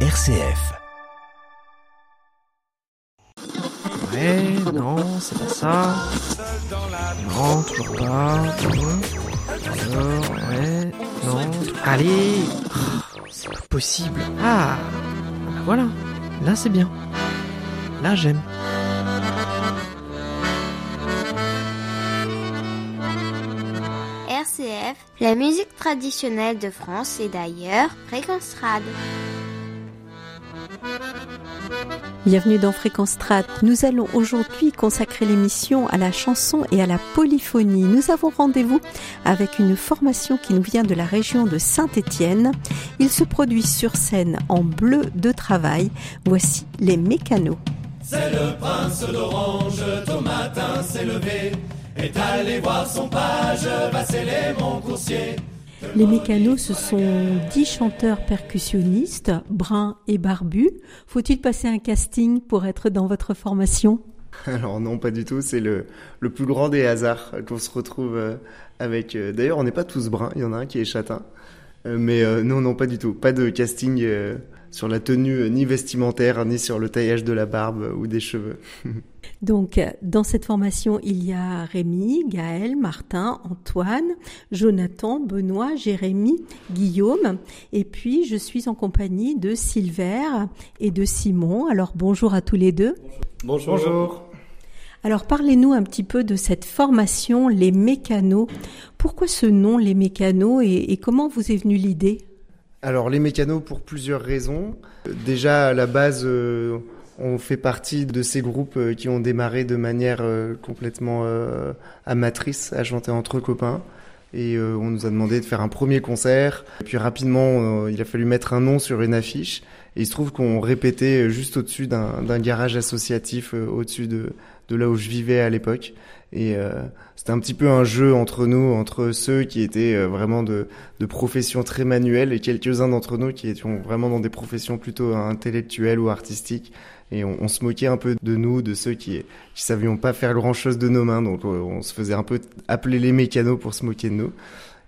RCF. Ouais, non, c'est pas ça. Non, toujours pas. Alors, ouais, non. Allez C'est pas possible. Ah Voilà, là c'est bien. Là j'aime. RCF, la musique traditionnelle de France et d'ailleurs, Fréquence. Bienvenue dans Fréquence Strat. Nous allons aujourd'hui consacrer l'émission à la chanson et à la polyphonie. Nous avons rendez-vous avec une formation qui nous vient de la région de Saint-Étienne. Il se produit sur scène en bleu de travail. Voici les mécanos. C'est le prince d'Orange, tôt matin s'est levé, est allé voir son page, les mon. Les mécanos, ce sont dix chanteurs percussionnistes, bruns et barbus. Faut-il passer un casting pour être dans votre formation? Alors non, pas du tout. C'est le, le plus grand des hasards qu'on se retrouve euh, avec. Euh, d'ailleurs, on n'est pas tous bruns. Il y en a un qui est châtain. Euh, mais non, non, pas du tout. Pas de casting sur la tenue ni vestimentaire, ni sur le taillage de la barbe ou des cheveux. Donc, dans cette formation, il y a Rémi, Gaël, Martin, Antoine, Jonathan, Benoît, Jérémy, Guillaume. Et puis, je suis en compagnie de Silver et de Simon. Alors, bonjour à tous les deux. Bonjour. bonjour. Alors, parlez-nous un petit peu de cette formation, les mécanos. Pourquoi ce nom, les mécanos, et, comment vous est venue l'idée? Alors, les mécanos, pour plusieurs raisons. Déjà, à la base, euh, on fait partie de ces groupes euh, qui ont démarré de manière euh, complètement amatrice à chanter entre copains. Et on nous a demandé de faire un premier concert. Puis rapidement, il a fallu mettre un nom sur une affiche. Il se trouve qu'on répétait juste au-dessus d'un garage associatif, au-dessus de, là où je vivais à l'époque. Et c'était un petit peu un jeu entre nous, entre ceux qui étaient vraiment de, de professions très manuelles et quelques-uns d'entre nous qui étions vraiment dans des professions plutôt intellectuelles ou artistiques et on, se moquait un peu de nous, de ceux qui qui savions pas faire grand chose de nos mains, donc euh, on se faisait un peu appeler les mécanos pour se moquer de nous.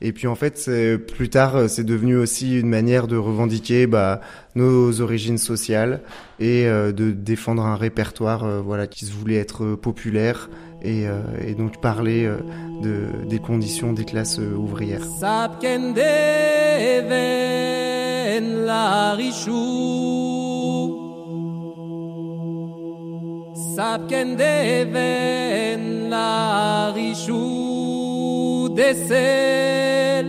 Et puis en fait, plus tard, c'est devenu aussi une manière de revendiquer bah, nos origines sociales et euh, de défendre un répertoire, euh, voilà, qui se voulait être populaire et, et donc parler de, des conditions des classes ouvrières. Sapken deven la rishu desel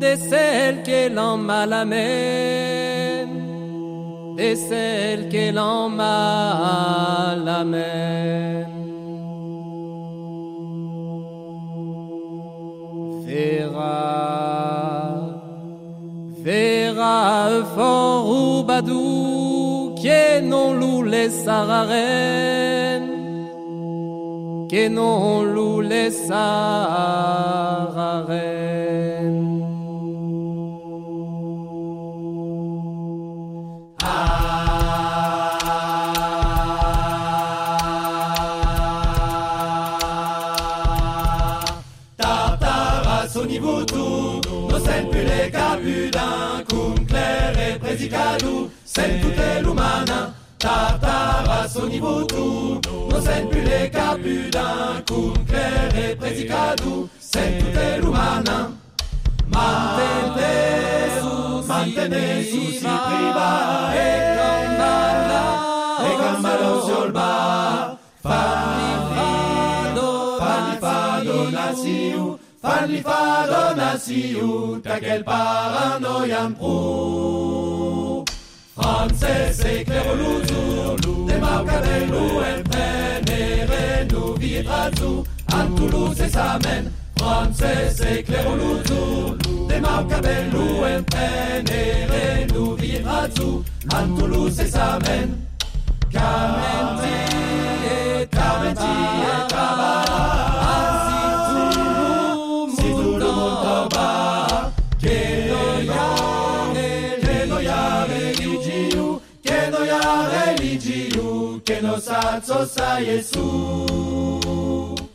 desel que l'en malamen desel que l'en malamen Vera Vera fort ou badou que non lou les sararen et prédicadou, scènes toutes les lumana, tartara au niveau tout, nos scènes plus les capudins, cum clair et prédicadou, scènes toutes les lumana. Mantente susi, mantente susi priva, e gambala, e gambala usiolba, fani fado, fani fado nasiu, Fanli fadona siu takel paranoian France c'est clair ou lourd tout démarque antuluz ezamen, peine rendou vitazu antou luzes amen France antuluz ezamen, ou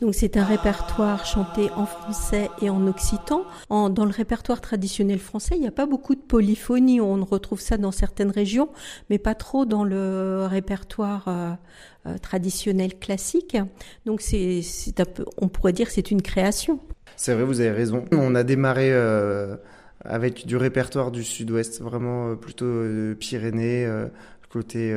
Donc c'est un répertoire chanté en français et en occitan. dans le répertoire traditionnel français, il n'y a pas beaucoup de polyphonie. On retrouve ça dans certaines régions, mais pas trop dans le répertoire euh, euh, traditionnel classique. Donc c'est, on pourrait dire que c'est une création. C'est vrai, vous avez raison. On a démarré euh, avec du répertoire du sud-ouest, vraiment plutôt Pyrénées, côté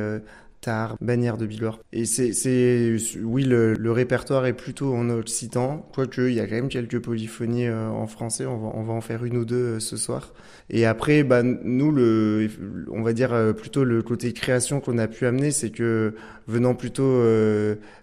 Bannière de Bigorre. Et c'est, oui, le, répertoire est plutôt en occitan, quoique il y a quand même quelques polyphonies euh, en français. On va, on va en faire une ou deux euh, ce soir. Et après, bah, nous, le, on va dire euh, plutôt le côté création qu'on a pu amener, c'est que venant plutôt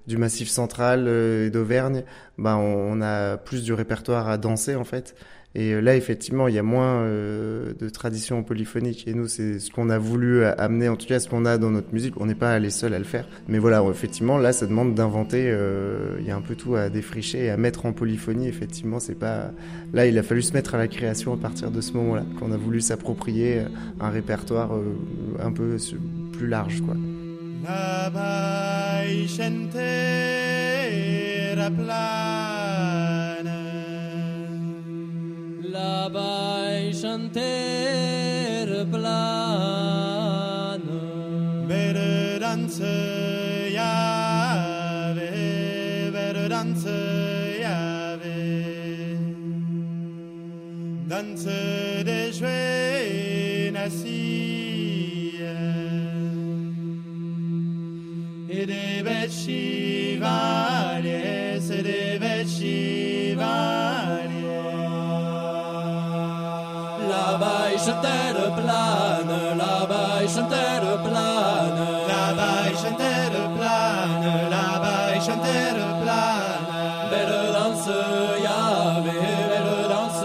du Massif central et d'Auvergne, bah, on a plus du répertoire à danser en fait. Et euh, là, effectivement, il y a moins euh, de tradition polyphonique. Et nous, c'est ce qu'on a voulu amener, en tout cas ce qu'on a dans notre musique. On n'est pas les seuls à le faire. Mais voilà, effectivement, là, ça demande d'inventer. Euh, il y a un peu tout à défricher et à mettre en polyphonie. Effectivement, c'est pas. Là, il a fallu se mettre à la création à partir de ce moment-là, qu'on a voulu s'approprier un répertoire un peu plus large, quoi. la bai chanter plan bere danse yave bere danse yave danse de jouer nasi et des bêtes chantait le plane, là-bas chantait le plane, là-bas chantait le plane, là-bas chantait le plane. Belle danse, Yahvé, belle danse,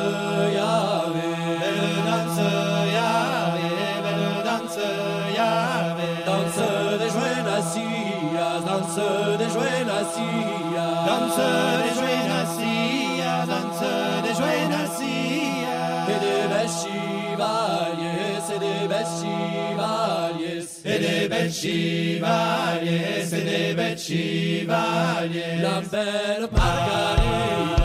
Yahvé, belle danse, Yahvé, belle danse, Yahvé. Danse des jouets nassias, danse des jouets nassias, danse des jouets nassias, danse des jouets Şivaniye Edebet Şivaniye Edebet Şivaniye Lamber Margarin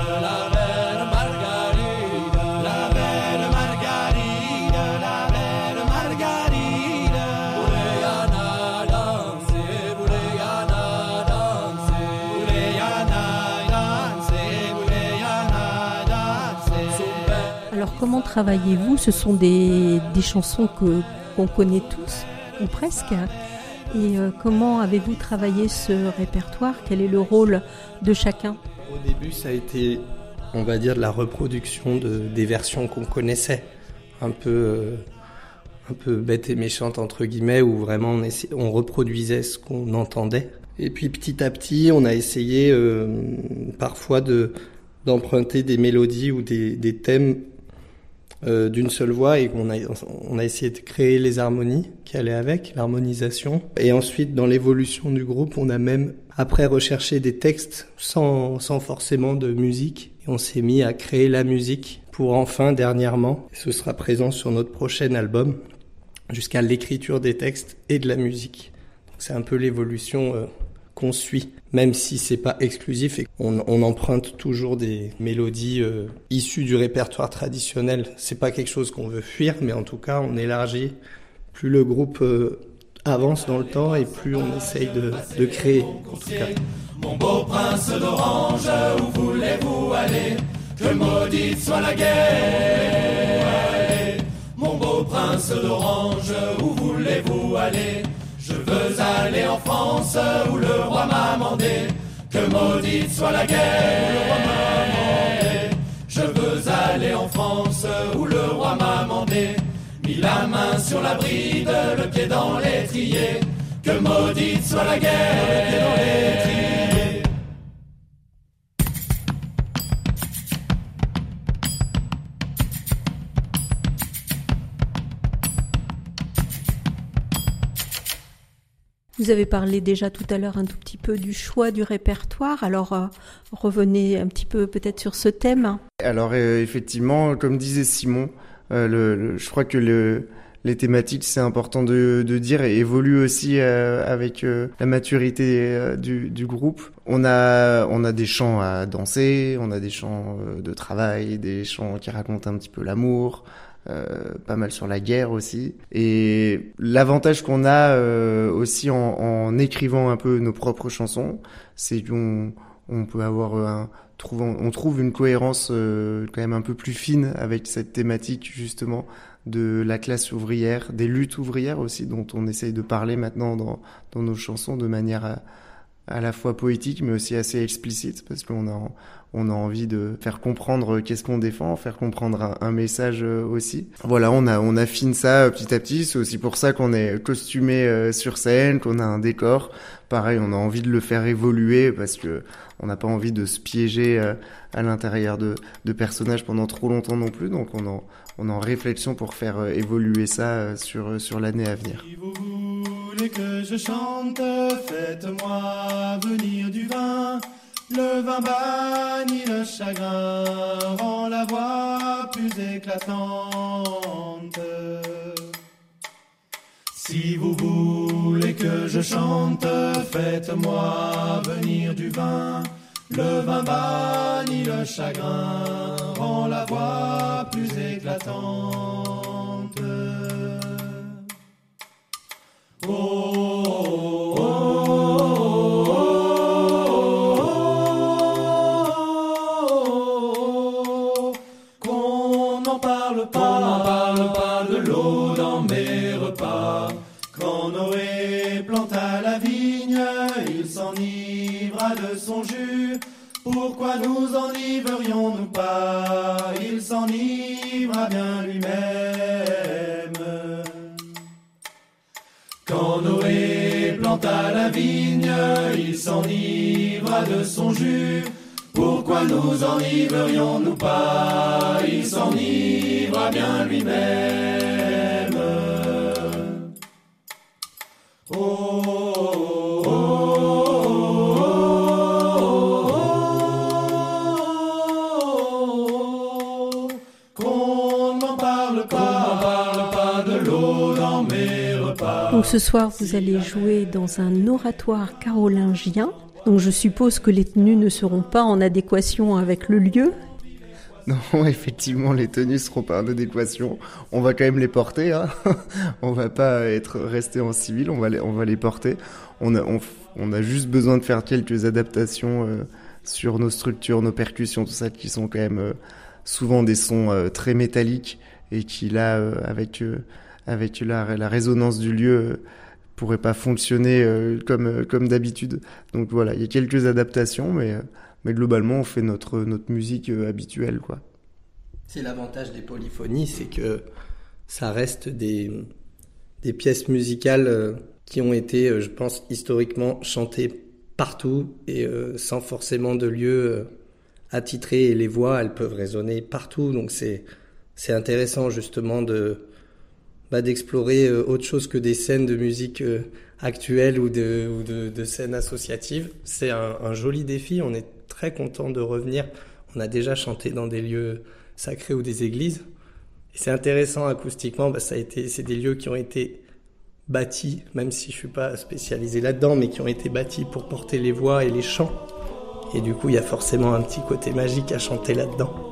travaillez-vous? Ce sont des, des chansons que qu'on connaît tous ou presque. Et euh, comment avez-vous travaillé ce répertoire? Quel est le rôle de chacun? Au début, ça a été, on va dire, de la reproduction de, des versions qu'on connaissait, un peu, euh, un peu bête et méchante entre guillemets, où vraiment on, reproduisait ce qu'on entendait. Et puis petit à petit, on a essayé euh, parfois de d'emprunter des mélodies ou des, des thèmes euh, d'une seule voix et on a, on a essayé de créer les harmonies qui allaient avec, l'harmonisation. Et ensuite, dans l'évolution du groupe, on a même après recherché des textes sans, sans forcément de musique. Et on s'est mis à créer la musique pour enfin, dernièrement, ce sera présent sur notre prochain album, jusqu'à l'écriture des textes et de la musique. C'est un peu l'évolution euh, qu'on suit, même si c'est pas exclusif et on, emprunte toujours des mélodies euh, issues du répertoire traditionnel. C'est pas quelque chose qu'on veut fuir, mais en tout cas on élargit. Plus le groupe euh, avance dans le temps et plus on essaye de, créer. Mon beau prince d'Orange, où voulez-vous aller? Que maudite soit la guerre. Mon beau prince d'Orange, où voulez-vous aller? Veux aller en France, où le roi m'a mandé. Que maudite soit la guerre. Le roi m'a mandé. Je veux aller en France, où le roi m'a mandé. Mis la main sur la bride, le pied dans l'étrier. Que maudite soit la guerre, le pied dans l'étrier. Vous avez parlé déjà tout à l'heure un tout petit peu du choix du répertoire. Alors euh, revenez un petit peu peut-être sur ce thème. Alors euh, effectivement, comme disait Simon, euh, je crois que le, les thématiques, c'est important de, dire, évoluent aussi avec la maturité du, du, groupe. On a, on a des chants à danser, on a des chants de travail, des chants qui racontent un petit peu l'amour. Pas mal sur la guerre aussi. Et l'avantage qu'on a aussi en, en, écrivant un peu nos propres chansons, c'est qu'on on peut avoir un, on trouve une cohérence quand même un peu plus fine avec cette thématique justement de la classe ouvrière, des luttes ouvrières aussi, dont on essaye de parler maintenant dans, dans nos chansons de manière à, à, la fois poétique, mais aussi assez explicite, parce qu'on a, on a envie de faire comprendre qu'est-ce qu'on défend, faire comprendre un, message euh, aussi. Voilà, on a on affine ça petit à petit. C'est aussi pour ça qu'on est costumé euh, sur scène, qu'on a un décor. Pareil, on a envie de le faire évoluer parce que on n'a pas envie de se piéger euh, à l'intérieur de, de personnages pendant trop longtemps non plus. Donc on en on en réflexion pour faire évoluer ça sur sur l'année à venir. Si vous voulez que je chante, faites-moi venir du vin. Le vin bannit le chagrin, rend la voix plus éclatante. Si vous voulez que je chante, faites-moi venir du vin. Le vin bannit le chagrin, rend la voix plus éclatante. oh, il s'enivra de son jus. Pourquoi nous enivrions-nous pas? Il s'enivra bien lui-même. Ce soir, vous allez jouer dans un oratoire carolingien. Donc je suppose que les tenues ne seront pas en adéquation avec le lieu. Non, effectivement, les tenues seront pas en adéquation. On va quand même les porter. Hein on va pas être resté en civil. On va les, on va les porter. On a, on, a juste besoin de faire quelques adaptations euh, sur nos structures, nos percussions, tout ça, qui sont quand même euh, souvent des sons euh, très métalliques et qui là, avec avec la, la résonance du lieu euh, pourrait pas fonctionner euh, comme euh, comme d'habitude. Donc voilà, il y a quelques adaptations, mais mais globalement on fait notre notre musique habituelle quoi. C'est l'avantage des polyphonies, c'est que ça reste des des pièces musicales qui ont été, je pense, historiquement chantées partout et sans forcément de lieu attitré. Et les voix, elles peuvent résonner partout, donc c'est c'est intéressant justement de d'explorer euh, autre chose que des scènes de musique euh, actuelles ou de, scènes associatives. C'est un, joli défi. On est très content de revenir. On a déjà chanté dans des lieux sacrés ou des églises. C'est intéressant acoustiquement. A été, c'est des lieux qui ont été bâtis, même si je suis pas spécialisé là-dedans, mais qui ont été bâtis pour porter les voix et les chants. Et du coup, il y a forcément un petit côté magique à chanter là-dedans.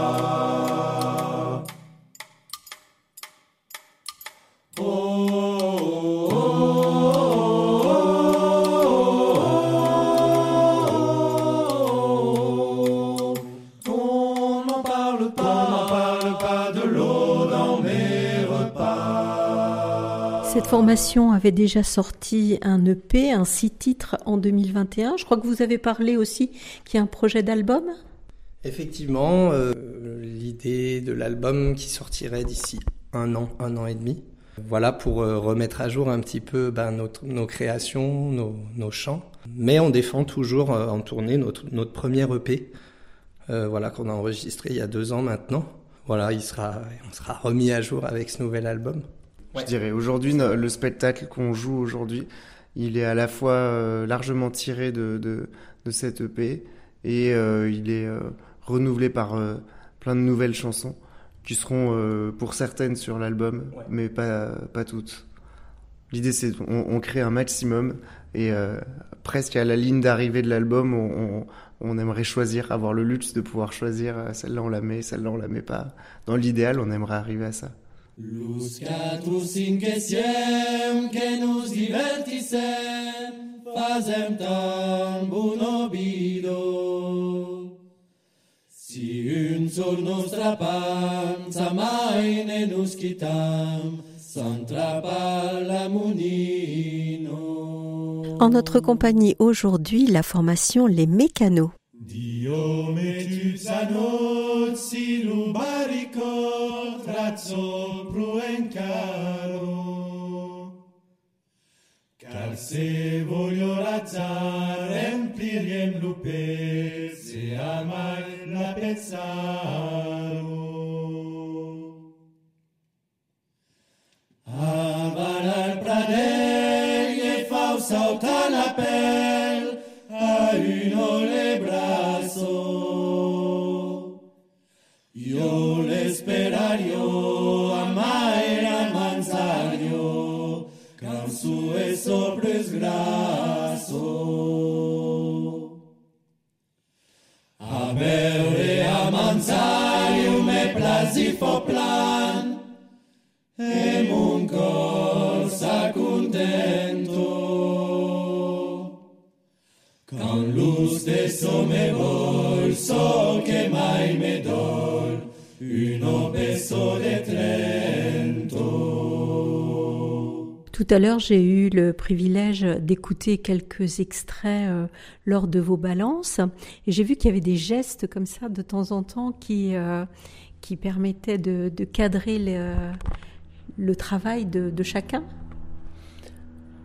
formation avait déjà sorti un EP, un six titres en 2021. Je crois que vous avez parlé aussi qu'il y a un projet d'album? Effectivement, euh, l'idée de l'album qui sortirait d'ici un an, un an et demi. Voilà pour euh, remettre à jour un petit peu ben, nos créations, nos, chants. Mais on défend toujours euh, en tournée notre, premier EP, voilà qu'on a enregistré il y a deux ans maintenant. Voilà, il on sera remis à jour avec ce nouvel album. Je dirais aujourd'hui le spectacle qu'on joue aujourd'hui, il est à la fois largement tiré de, de, de cette EP et il est renouvelé par plein de nouvelles chansons qui seront euh, pour certaines sur l'album, mais pas, pas toutes. L'idée, c'est on, on, crée un maximum et euh, presque à la ligne d'arrivée de l'album, on, on, on, aimerait choisir, avoir le luxe de pouvoir choisir euh, celle-là on la met, celle-là on la met pas. Dans l'idéal, on aimerait arriver à ça. Los quatre cinquesiem que nous divertissem, fazem tan bon Si un sol nostra panza mai ne nus quitam, la En notre compagnie aujourd'hui, la formation Les Mécanos. Dio metus palazzo Pruencaro. Calcevoli orazzar empiriem lupe, se amai la pensaro. Avalar pradei e fau sautar la pel, a uno le brazo. Yo le esperario is now. Tout à l'heure, j'ai eu le privilège d'écouter quelques extraits euh, lors de vos balances et j'ai vu qu'il y avait des gestes comme ça de temps en temps qui, euh, qui permettaient de, de cadrer le, le travail de, de, chacun.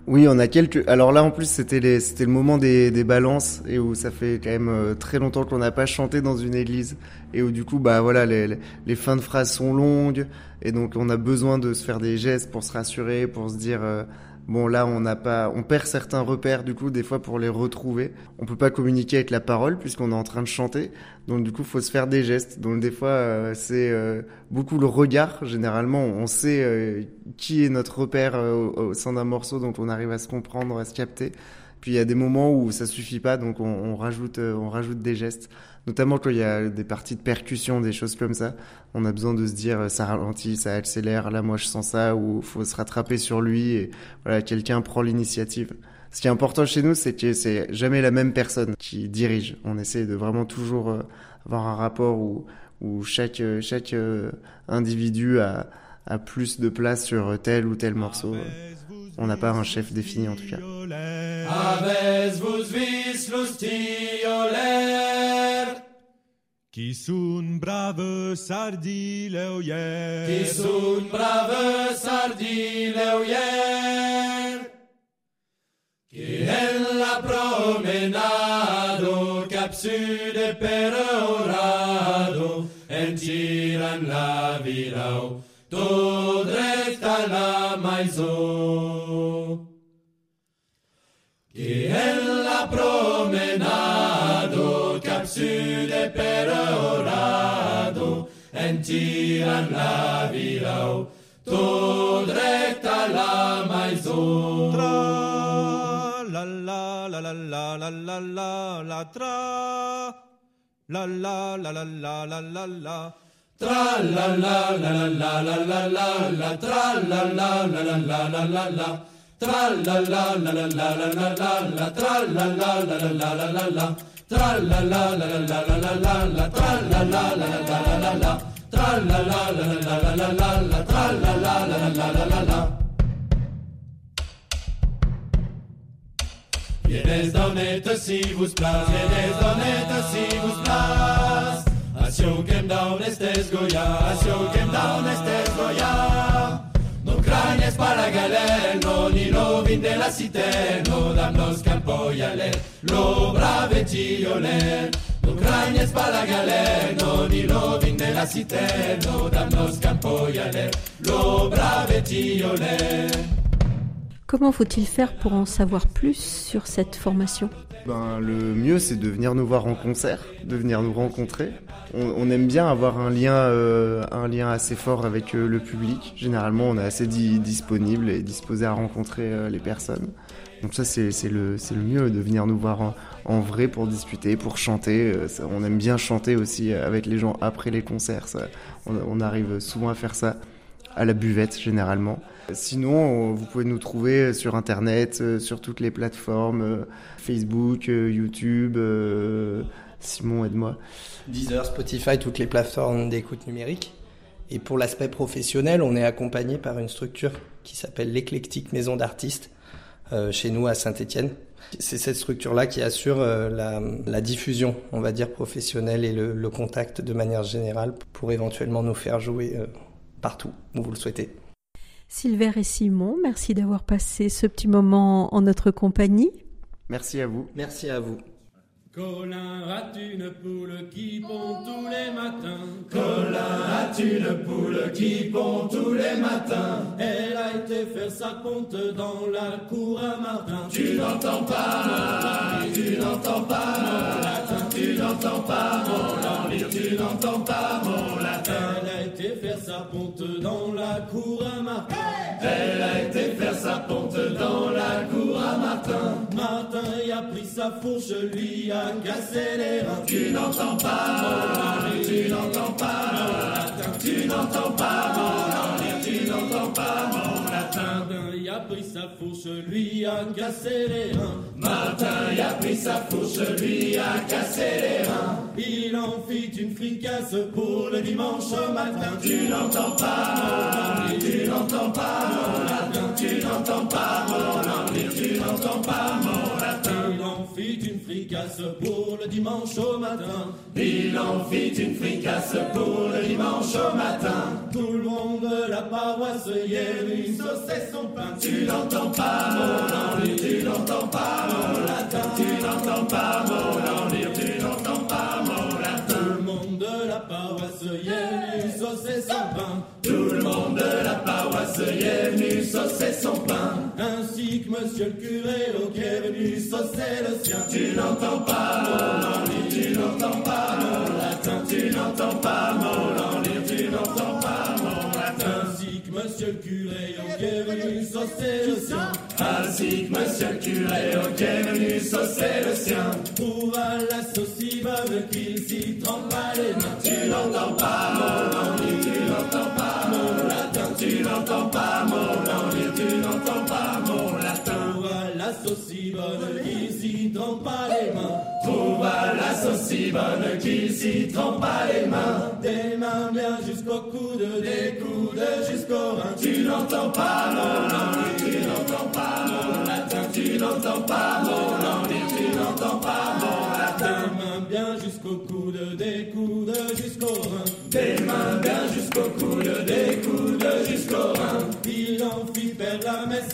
Oui, on a quelques. Alors là, en plus, c'était les... c'était le moment des... des balances et où ça fait quand même euh, très longtemps qu'on n'a pas chanté dans une église et où du coup, bah voilà, les, les fins de phrases sont longues. Et donc on a besoin de se faire des gestes pour se rassurer, pour se dire euh, bon là on n'a pas, on perd certains repères du coup des fois pour les retrouver. On peut pas communiquer avec la parole puisqu'on est en train de chanter, donc du coup faut se faire des gestes. Donc des fois euh, c'est euh, beaucoup le regard. Généralement on sait qui est notre repère au, au, sein d'un morceau, donc on arrive à se comprendre, à se capter. Puis il y a des moments où ça suffit pas, donc on, on rajoute, on rajoute des gestes notamment quand il y a des parties de percussion, des choses comme ça. On a besoin de se dire ça ralentit, ça accélère, là moi je sens ça, ou faut se rattraper sur lui et voilà, quelqu'un prend l'initiative. Ce qui est important chez nous, c'est que c'est jamais la même personne qui dirige. On essaie de vraiment toujours euh, avoir un rapport où, où chaque, chaque euh, individu a, a plus de place sur tel ou tel morceau. On n'a pas un chef défini en tout cas. Qui sunt brave sardileu ier Qui sunt brave sardileu ier Qui en la promenado capsude per orado en tiran la tot maison Nella promenado capsude perorado En tiran la virao Tod recta la maison Tra la la la la la la la la la tra La la la la la la la la Tra la la la la la la la la la tra la la la la la la la la tra la la la la la la la la la tra la la d'honnête si vous place, vienes d'honnête si down Goya, down Goya. Galère, non ni lo vin de la cité, no damnos campo yale, lo brave cragnes pa la galère, non ni lo vin de la cité, no damnos campo yale, lo brave tiole. Comment faut-il faire pour en savoir plus sur cette formation? Ben, le mieux, c'est de venir nous voir en concert, de venir nous rencontrer. On, aime bien avoir un lien, euh, un lien assez fort avec euh, le public. Généralement, on est assez disponible et disposé à rencontrer euh, les personnes. Donc ça, c'est le, le mieux, de venir nous voir en, vrai pour discuter, pour chanter. on aime bien chanter aussi avec les gens après les concerts. on arrive souvent à faire ça à la buvette généralement. Sinon, vous pouvez nous trouver sur Internet, euh, sur toutes les plateformes, euh, Facebook, euh, YouTube, Simon aide-moi. Deezer, Spotify, toutes les plateformes d'écoute numérique. Et pour l'aspect professionnel, on est accompagné par une structure qui s'appelle l'Éclectique Maison d'Artistes, chez nous à Saint-Étienne. C'est cette structure-là qui assure la, diffusion, on va dire, professionnelle et le, le, contact de manière générale pour éventuellement nous faire jouer partout où vous le souhaitez. Sylvain et Simon, merci d'avoir passé ce petit moment en notre compagnie. Merci à vous. Merci à vous. Colin, as-tu une poule qui pond tous les matins Colin, as-tu une poule qui pond tous les matins Elle a été faire sa ponte dans la cour à Martin. Tu n'entends pas mon tu n'entends pas mon latin, tu n'entends pas mon tu n'entends pas mon latin. Elle a été faire sa ponte dans la cour à Martin. Elle a été faire sa ponte dans la cour à Martin. Martin y a pris sa fourche, lui a cassé les reins. Tu n'entends pas mon tu n'entends pas mon latin. Tu n'entends pas mon tu n'entends pas a pris sa fourche, lui a cassé les reins. Martin y a pris sa fourche, lui a cassé les reins. Il en fit une fricasse pour le dimanche au matin. Tu n'entends pas tu n'entends pas. Tu n'entends pas fricasse pour le dimanche au matin. Il en fit une fricasse pour le dimanche au matin. Tout le monde de la paroisse y est venu saucer son pain. Tu n'entends pas mon envie, tu n'entends pas mon latin. Tu n'entends pas mon envie, tu n'entends pas mon latin. Tout le monde de la paroisse y est venu saucer son pain. Tout le y est saucer son pain. Ainsi que monsieur le curé au est venu saucer le sien. Tu n'entends pas mon envie, tu n'entends pas mon latin. Tu n'entends pas mon envie, tu n'entends pas mon latin. Ainsi que monsieur le curé au est venu saucer le sien. Ainsi que monsieur le curé au est venu saucer le sien. Trouva la sauce qu'il s'y trempe pas les mains. Tu n'entends pas mon envie, sauce si bonne qu'il s'y trempe pas les mains. Trouva la sauce si bonne qu'il s'y trempe pas les mains. Des mains bien jusqu'au coude, des coudes jusqu'au rein. Tu n'entends pas mon envie, tu n'entends pas mon latin. Tu n'entends pas mon envie, tu n'entends pas mon latin. Des mains bien jusqu'au coude, des coudes jusqu'au rein. Des mains bien jusqu'au coude, des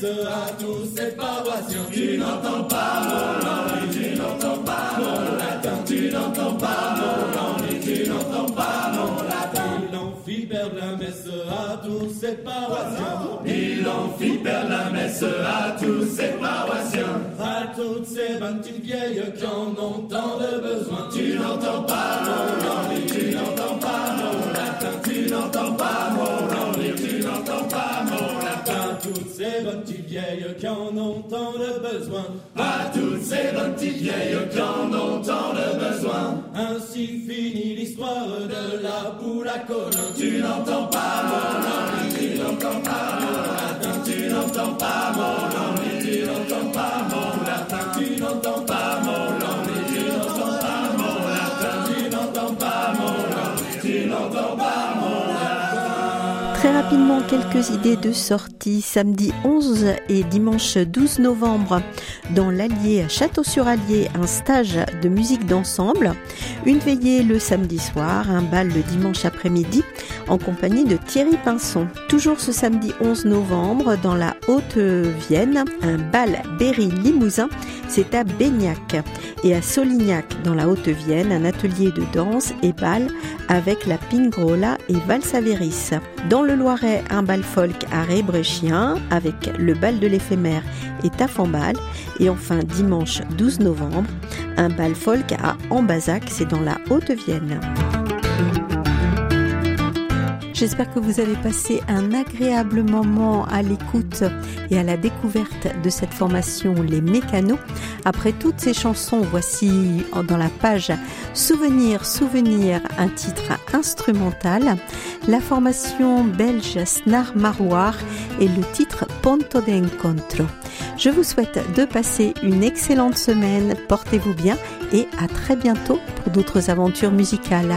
à tous ses paroissiens. Tu n'entends pas mon envie, tu n'entends pas mon latin. Tu n'entends pas mon envie, tu n'entends pas mon latin. Il en fit perdre la messe à tous ses paroissiens. Il en fit perdre la messe à tous ses paroissiens. À toutes ces vingt vieilles qui en ont tant de besoin. Tu n'entends en tant de besoin. À toutes ces bonnes petites vieilles qui en ont tant de besoin. Ainsi finit l'histoire de la poule à colin. Tu n'entends pas mon envie, tu n'entends pas mon latin. Tu n'entends pas mon envie, tu n'entends pas mon latin. Tu n'entends pas Très rapidement, quelques idées de sortie. Samedi 11 et dimanche 12 novembre, dans l'Allier Château-sur-Allier, un stage de musique d'ensemble. Une veillée le samedi soir, un bal le dimanche après-midi, en compagnie de Thierry Pinson. Toujours ce samedi 11 novembre, dans la Haute-Vienne, un bal Berry-Limousin, c'est à Beignac. Et à Solignac, dans la Haute-Vienne, un atelier de danse et bal avec la Pingrola et Valsaveris. Dans le Loiret, un bal folk à Rébréchien avec le bal de l'éphémère et Tafambal. Et enfin, dimanche 12 novembre, un bal folk à Ambazac, c'est dans la Haute-Vienne. J'espère que vous avez passé un agréable moment à l'écoute et à la découverte de cette formation Les Mécanos. Après toutes ces chansons, voici dans la page Souvenir, Souvenir, un titre instrumental. La formation belge Snar Maroir et le titre Ponto de Encontro. Je vous souhaite de passer une excellente semaine, portez-vous bien et à très bientôt pour d'autres aventures musicales.